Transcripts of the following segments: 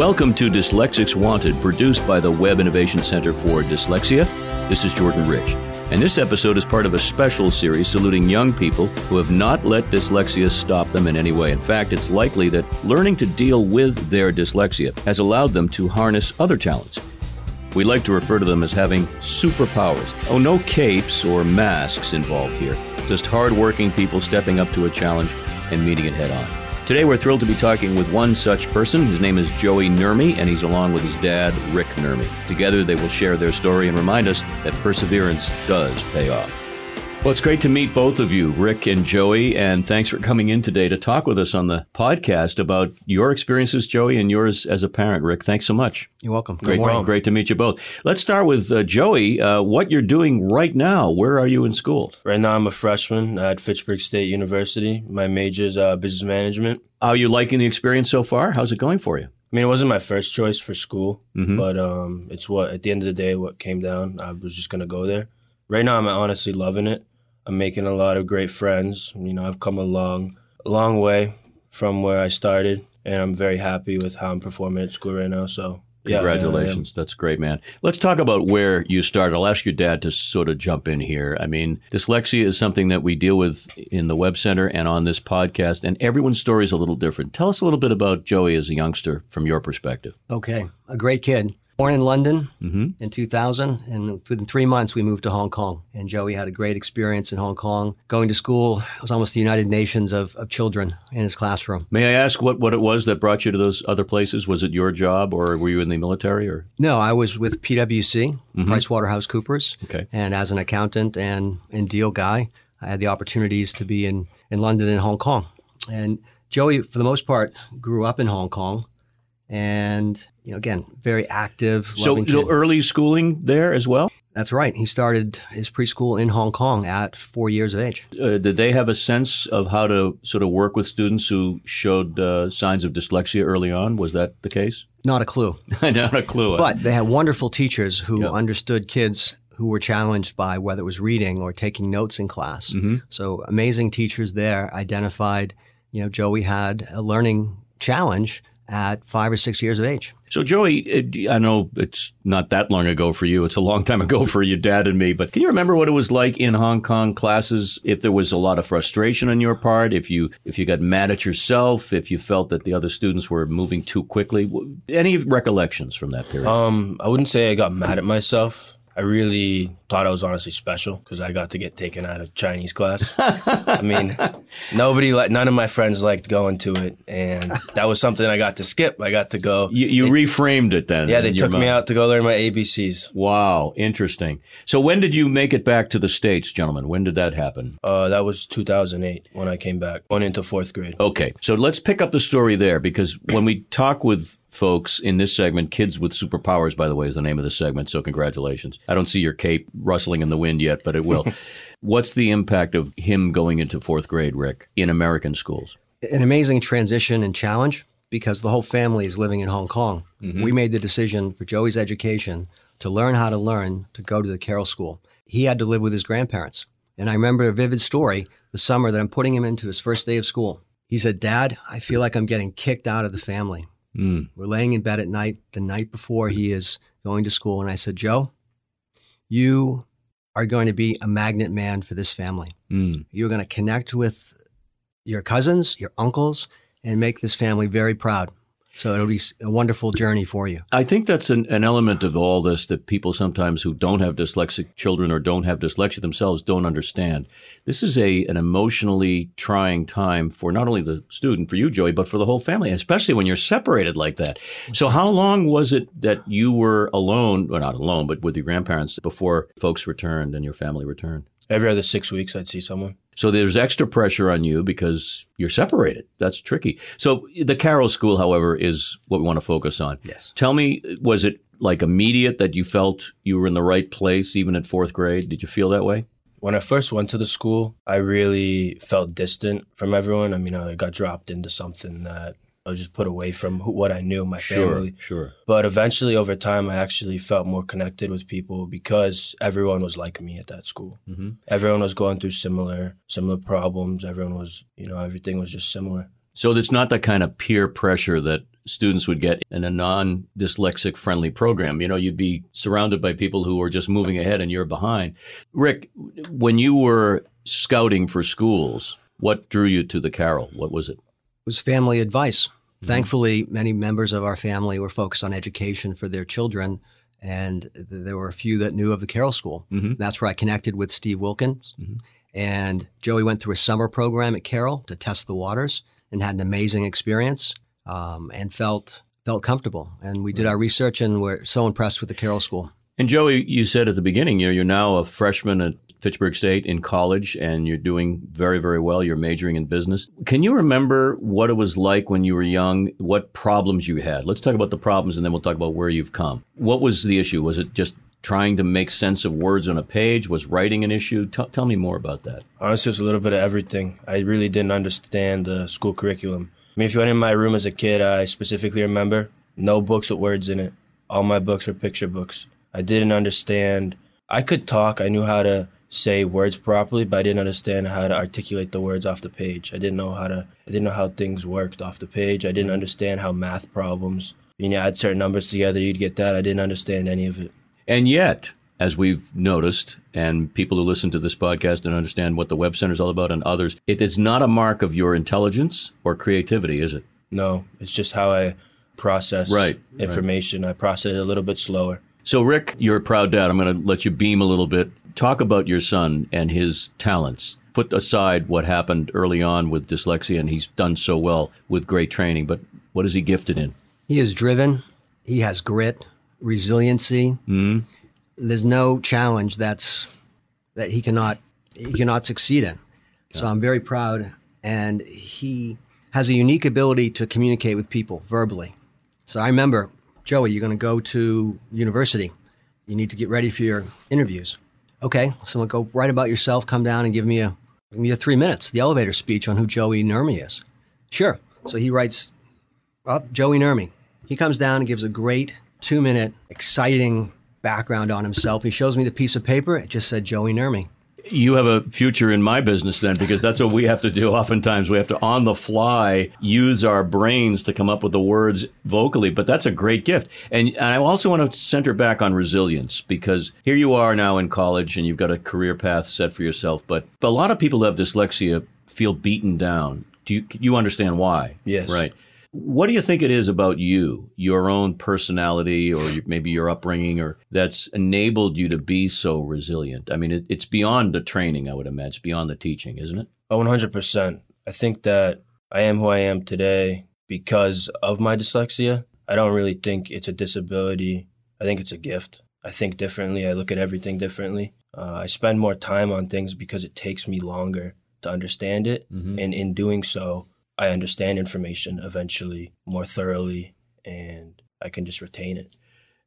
Welcome to Dyslexics Wanted, produced by the Webb Innovation Center for Dyslexia. This is Jordan Rich, and this episode is part of a special series saluting young people who have not let dyslexia stop them in any way. In fact, it's likely that learning to deal with their dyslexia has allowed them to harness other talents. We like to refer to them as having superpowers. Oh, no capes or masks involved here, just hardworking people stepping up to a challenge and meeting it head on. Today, we're thrilled to be talking with one such person. His name is Joey Nurmi, and he's along with his dad, Rick Nurmi. Together, they will share their story and remind us that perseverance does pay off. Well, it's great to meet both of you, Rick and Joey, and thanks for coming in today to talk with us on the podcast about your experiences, Joey, and yours as a parent. Rick, thanks so much. You're welcome. Great, great to meet you both. Let's start with uh, Joey. Uh, what you're doing right now? Where are you in school? Right now, I'm a freshman at Fitchburg State University. My major is uh, business management. Are you liking the experience so far? How's it going for you? I mean, it wasn't my first choice for school, mm-hmm. but um, it's what at the end of the day, what came down. I was just gonna go there. Right now, I'm honestly loving it. I'm making a lot of great friends. You know, I've come a long, a long way from where I started, and I'm very happy with how I'm performing at school right now. So, Congratulations. Yeah, That's great, man. Let's talk about where you started. I'll ask your dad to sort of jump in here. I mean, dyslexia is something that we deal with in the Webb Center and on this podcast, and everyone's story is a little different. Tell us a little bit about Joey as a youngster from your perspective. Okay. A great kid. Born in London mm-hmm. in 2000, and within three months we moved to Hong Kong. And Joey had a great experience in Hong Kong. Going to school it was almost the United Nations of, of children in his classroom. May I ask what, what it was that brought you to those other places? Was it your job, or were you in the military? Or no, I was with PwC, mm-hmm. PricewaterhouseCoopers, okay. and as an accountant and, and deal guy, I had the opportunities to be in, in London and Hong Kong. And Joey, for the most part, grew up in Hong Kong and you know, again, very active. So, so early schooling there as well. That's right. He started his preschool in Hong Kong at four years of age. Uh, did they have a sense of how to sort of work with students who showed uh, signs of dyslexia early on? Was that the case? Not a clue. Not a clue. But they had wonderful teachers who yep. understood kids who were challenged by whether it was reading or taking notes in class. Mm-hmm. So amazing teachers there identified, you know, Joey had a learning challenge at five or six years of age. So, Joey, I know it's not that long ago for you. It's a long time ago for your dad and me. But can you remember what it was like in Hong Kong classes? If there was a lot of frustration on your part, if you if you got mad at yourself, if you felt that the other students were moving too quickly, any recollections from that period? Um, I wouldn't say I got mad at myself. I really thought I was honestly special because I got to get taken out of Chinese class. I mean, nobody, like none of my friends liked going to it, and that was something I got to skip. I got to go. You, you reframed it then. Yeah, they took me out to go learn my ABCs. Wow, interesting. So when did you make it back to the states, gentlemen? When did that happen? Uh, that was 2008 when I came back, going into fourth grade. Okay, so let's pick up the story there because when we talk with folks in this segment. Kids with Superpowers, by the way, is the name of the segment. So congratulations. I don't see your cape rustling in the wind yet, but it will. What's the impact of him going into fourth grade, Rick, in American schools? An amazing transition and challenge because the whole family is living in Hong Kong. Mm-hmm. We made the decision for Joey's education to learn how to learn to go to the Carroll School. He had to live with his grandparents. And I remember a vivid story the summer that I'm putting him into his first day of school. He said, Dad, I feel like I'm getting kicked out of the family. Mm. We're laying in bed at night the night before he is going to school. And I said, Joe, you are going to be a magnet man for this family. Mm. You're going to connect with your cousins, your uncles, and make this family very proud. So it'll be a wonderful journey for you. I think that's an, an, element of all this that people sometimes who don't have dyslexic children or don't have dyslexia themselves don't understand. This is a an emotionally trying time for not only the student, for you, Joey, but for the whole family, especially when you're separated like that. So how long was it that you were alone, well not alone, but with your grandparents before folks returned and your family returned? Every other six weeks, I'd see someone. So there's extra pressure on you because you're separated. That's tricky. So the Carroll School, however, is what we want to focus on. Yes. Tell me, was it like immediate that you felt you were in the right place even at fourth grade? Did you feel that way? When I first went to the school, I really felt distant from everyone. I mean, I got dropped into something that I was just put away from who, what I knew, my sure, family. Sure. But eventually, over time, I actually felt more connected with people because everyone was like me at that school. Mm-hmm. Everyone was going through similar similar problems. Everyone was, you know, everything was just similar. So it's not the kind of peer pressure that students would get in a non dyslexic friendly program. You know, you'd be surrounded by people who are just moving ahead and you're behind. Rick, when you were scouting for schools, what drew you to the Carroll? What was it? Was family advice. Mm-hmm. Thankfully, many members of our family were focused on education for their children, and there were a few that knew of the Carroll School. Mm-hmm. That's where I connected with Steve Wilkins. Mm-hmm. And Joey went through a summer program at Carroll to test the waters and had an amazing experience um, and felt felt comfortable. And we did our research and we're so impressed with the Carroll School. And Joey, you said at the beginning, you're, you're now a freshman at Fitchburg State in college and you're doing very, very well. You're majoring in business. Can you remember what it was like when you were young? What problems you had? Let's talk about the problems and then we'll talk about where you've come. What was the issue? Was it just trying to make sense of words on a page? Was writing an issue? T- tell me more about that. Honestly, it's a little bit of everything. I really didn't understand the school curriculum. I mean, if you went in my room as a kid, I specifically remember no books with words in it. All my books were picture books. I didn't understand. I could talk. I knew how to say words properly, but I didn't understand how to articulate the words off the page. I didn't know how to. I didn't know how things worked off the page. I didn't understand how math problems. You know, add certain numbers together, you'd get that. I didn't understand any of it. And yet, as we've noticed, and people who listen to this podcast and understand what the Webb Center is all about, and others, it is not a mark of your intelligence or creativity, is it? No, it's just how I process right, information. Right. I process it a little bit slower. So, Rick, you're a proud dad. I'm going to let you beam a little bit. Talk about your son and his talents. Put aside what happened early on with dyslexia, and he's done so well with great training, but what is he gifted in? He is driven, he has grit, resiliency. Mm-hmm there's no challenge that's that he cannot he cannot succeed in. So I'm very proud, and he has a unique ability to communicate with people verbally. So I remember, Joey, you're going to go to university. You need to get ready for your interviews. Okay, so go write about yourself. Come down and give me a give me a three minutes, the elevator speech on who Joey Nurmi is. Sure. So he writes up Joey Nurmi. He comes down and gives a great two minute, exciting background on himself. He shows me the piece of paper. It just said Joey Nurmi. You have a future in my business then, because that's what we have to do. Oftentimes, we have to on the fly use our brains to come up with the words vocally. But that's a great gift. And, I also want to center back on resilience because here you are now in college and you've got a career path set for yourself. But, but a lot of people who have dyslexia feel beaten down. Do you, you understand why? Yes. Right. What do you think it is about you, your own personality, or maybe your upbringing, or that's enabled you to be so resilient? I mean, it, it's beyond the training, I would imagine, it's beyond the teaching, isn't it? Oh, 100%. I think that I am who I am today because of my dyslexia. I don't really think it's a disability. I think it's a gift. I think differently. I look at everything differently. Uh, I spend more time on things because it takes me longer to understand it. Mm-hmm. And in doing so, I understand information eventually more thoroughly and I can just retain it.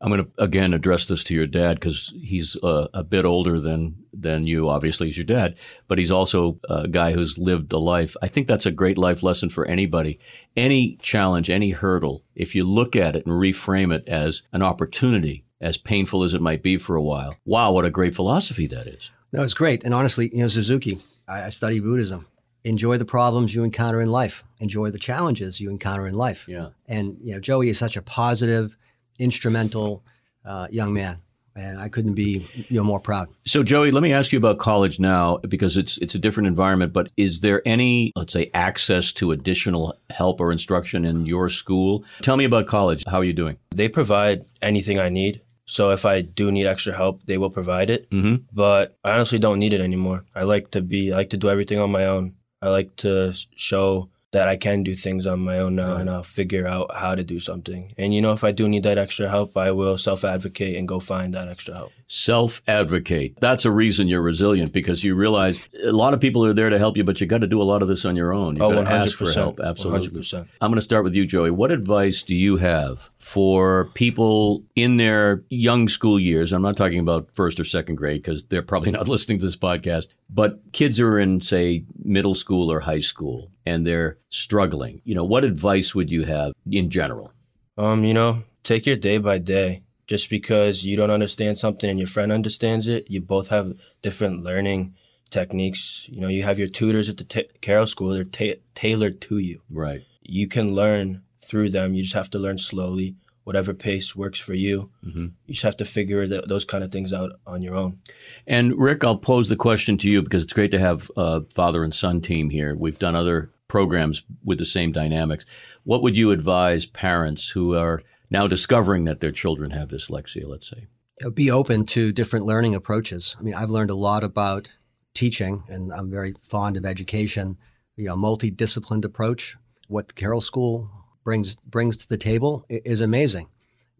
I'm going to again address this to your dad because he's uh, a bit older than than you. Obviously, he's your dad, but he's also a guy who's lived the life. I think that's a great life lesson for anybody. Any challenge, any hurdle, if you look at it and reframe it as an opportunity, as painful as it might be for a while, wow, what a great philosophy that is. No, it's great. And honestly, you know, Suzuki, I, I study Buddhism enjoy the problems you encounter in life, enjoy the challenges you encounter in life. Yeah. And you know, Joey is such a positive, instrumental uh, young man. And I couldn't be you know more proud. So Joey, let me ask you about college now because it's it's a different environment. But is there any, let's say, access to additional help or instruction in your school? Tell me about college. How are you doing? They provide anything I need. So if I do need extra help, they will provide it. Mm-hmm. But I honestly don't need it anymore. I like to be, I like to do everything on my own. I like to show that I can do things on my own now right. and I'll figure out how to do something. And you know, if I do need that extra help, I will self advocate and go find that extra help. Self advocate. That's a reason you're resilient because you realize a lot of people are there to help you, but you got to do a lot of this on your own. You oh, got to ask for help. Absolutely. 100%. I'm going to start with you, Joey. What advice do you have for people in their young school years? I'm not talking about first or second grade because they're probably not listening to this podcast, but kids are in, say, middle school or high school and they're struggling, you know, what advice would you have in general? Um, you know, take your day by day. Just because you don't understand something and your friend understands it, you both have different learning techniques. You know, you have your tutors at the t- Carroll School; they're ta- tailored to you. Right. You can learn through them. You just have to learn slowly, whatever pace works for you. Mm-hmm. You just have to figure th- those kind of things out on your own. And Rick, I'll pose the question to you because it's great to have a father and son team here. We've done other programs with the same dynamics. What would you advise parents who are now discovering that their children have dyslexia, let's say? Be open to different learning approaches. I mean, I've learned a lot about teaching, and I'm very fond of education. You know, multidisciplined approach. What the Carroll School brings brings to the table is amazing.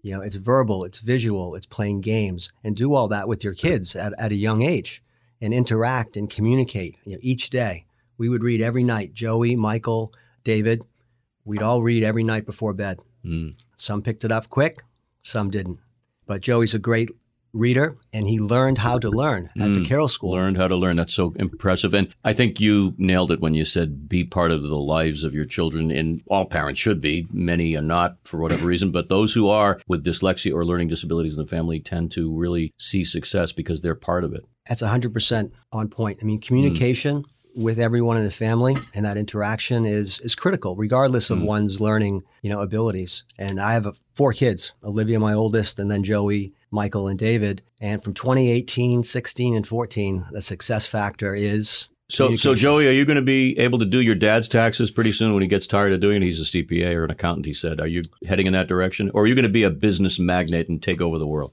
You know, it's verbal, it's visual, it's playing games, and do all that with your kids at, at a young age, and interact and communicate you know, each day. We would read every night. Joey, Michael, David, we'd all read every night before bed. Mm. Some picked it up quick, some didn't. But Joey's a great reader and he learned how to learn at mm, the Carroll School. Learned how to learn. That's so impressive. And I think you nailed it when you said be part of the lives of your children. And all parents should be. Many are not for whatever reason, but those who are with dyslexia or learning disabilities in the family tend to really see success because they're part of it. That's 100% on point. I mean, communication. Mm with everyone in the family and that interaction is is critical regardless of mm. one's learning you know abilities and i have four kids olivia my oldest and then joey michael and david and from 2018 16 and 14 the success factor is so, so Joey, are you going to be able to do your dad's taxes pretty soon when he gets tired of doing it? He's a CPA or an accountant. He said, "Are you heading in that direction, or are you going to be a business magnate and take over the world?"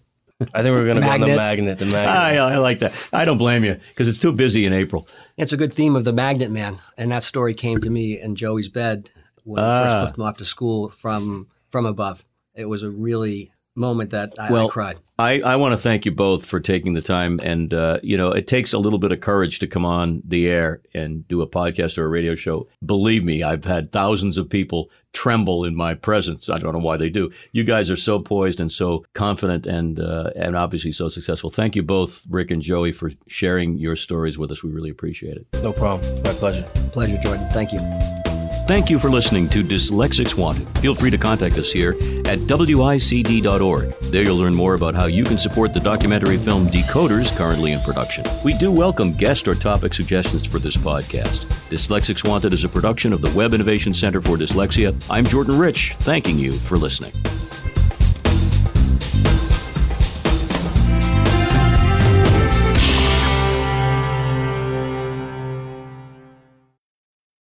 I think we're going to go on the magnet. The magnet. I, I like that. I don't blame you because it's too busy in April. It's a good theme of the magnet man, and that story came to me in Joey's bed when ah. we first ah. took him off to school from from above. It was a really moment that I, well, I cried. I, I want to thank you both for taking the time. And, uh, you know, it takes a little bit of courage to come on the air and do a podcast or a radio show. Believe me, I've had thousands of people tremble in my presence. I don't know why they do. You guys are so poised and so confident and, uh, and obviously so successful. Thank you both, Rick and Joey, for sharing your stories with us. We really appreciate it. No problem. It's my pleasure. Pleasure, Jordan. Thank you. Thank you for listening to Dyslexics Wanted. Feel free to contact us here at WICD.org. There you'll learn more about how you can support the documentary film Decoders currently in production. We do welcome guest or topic suggestions for this podcast. Dyslexics Wanted is a production of the Webb Innovation Center for Dyslexia. I'm Jordan Rich, thanking you for listening.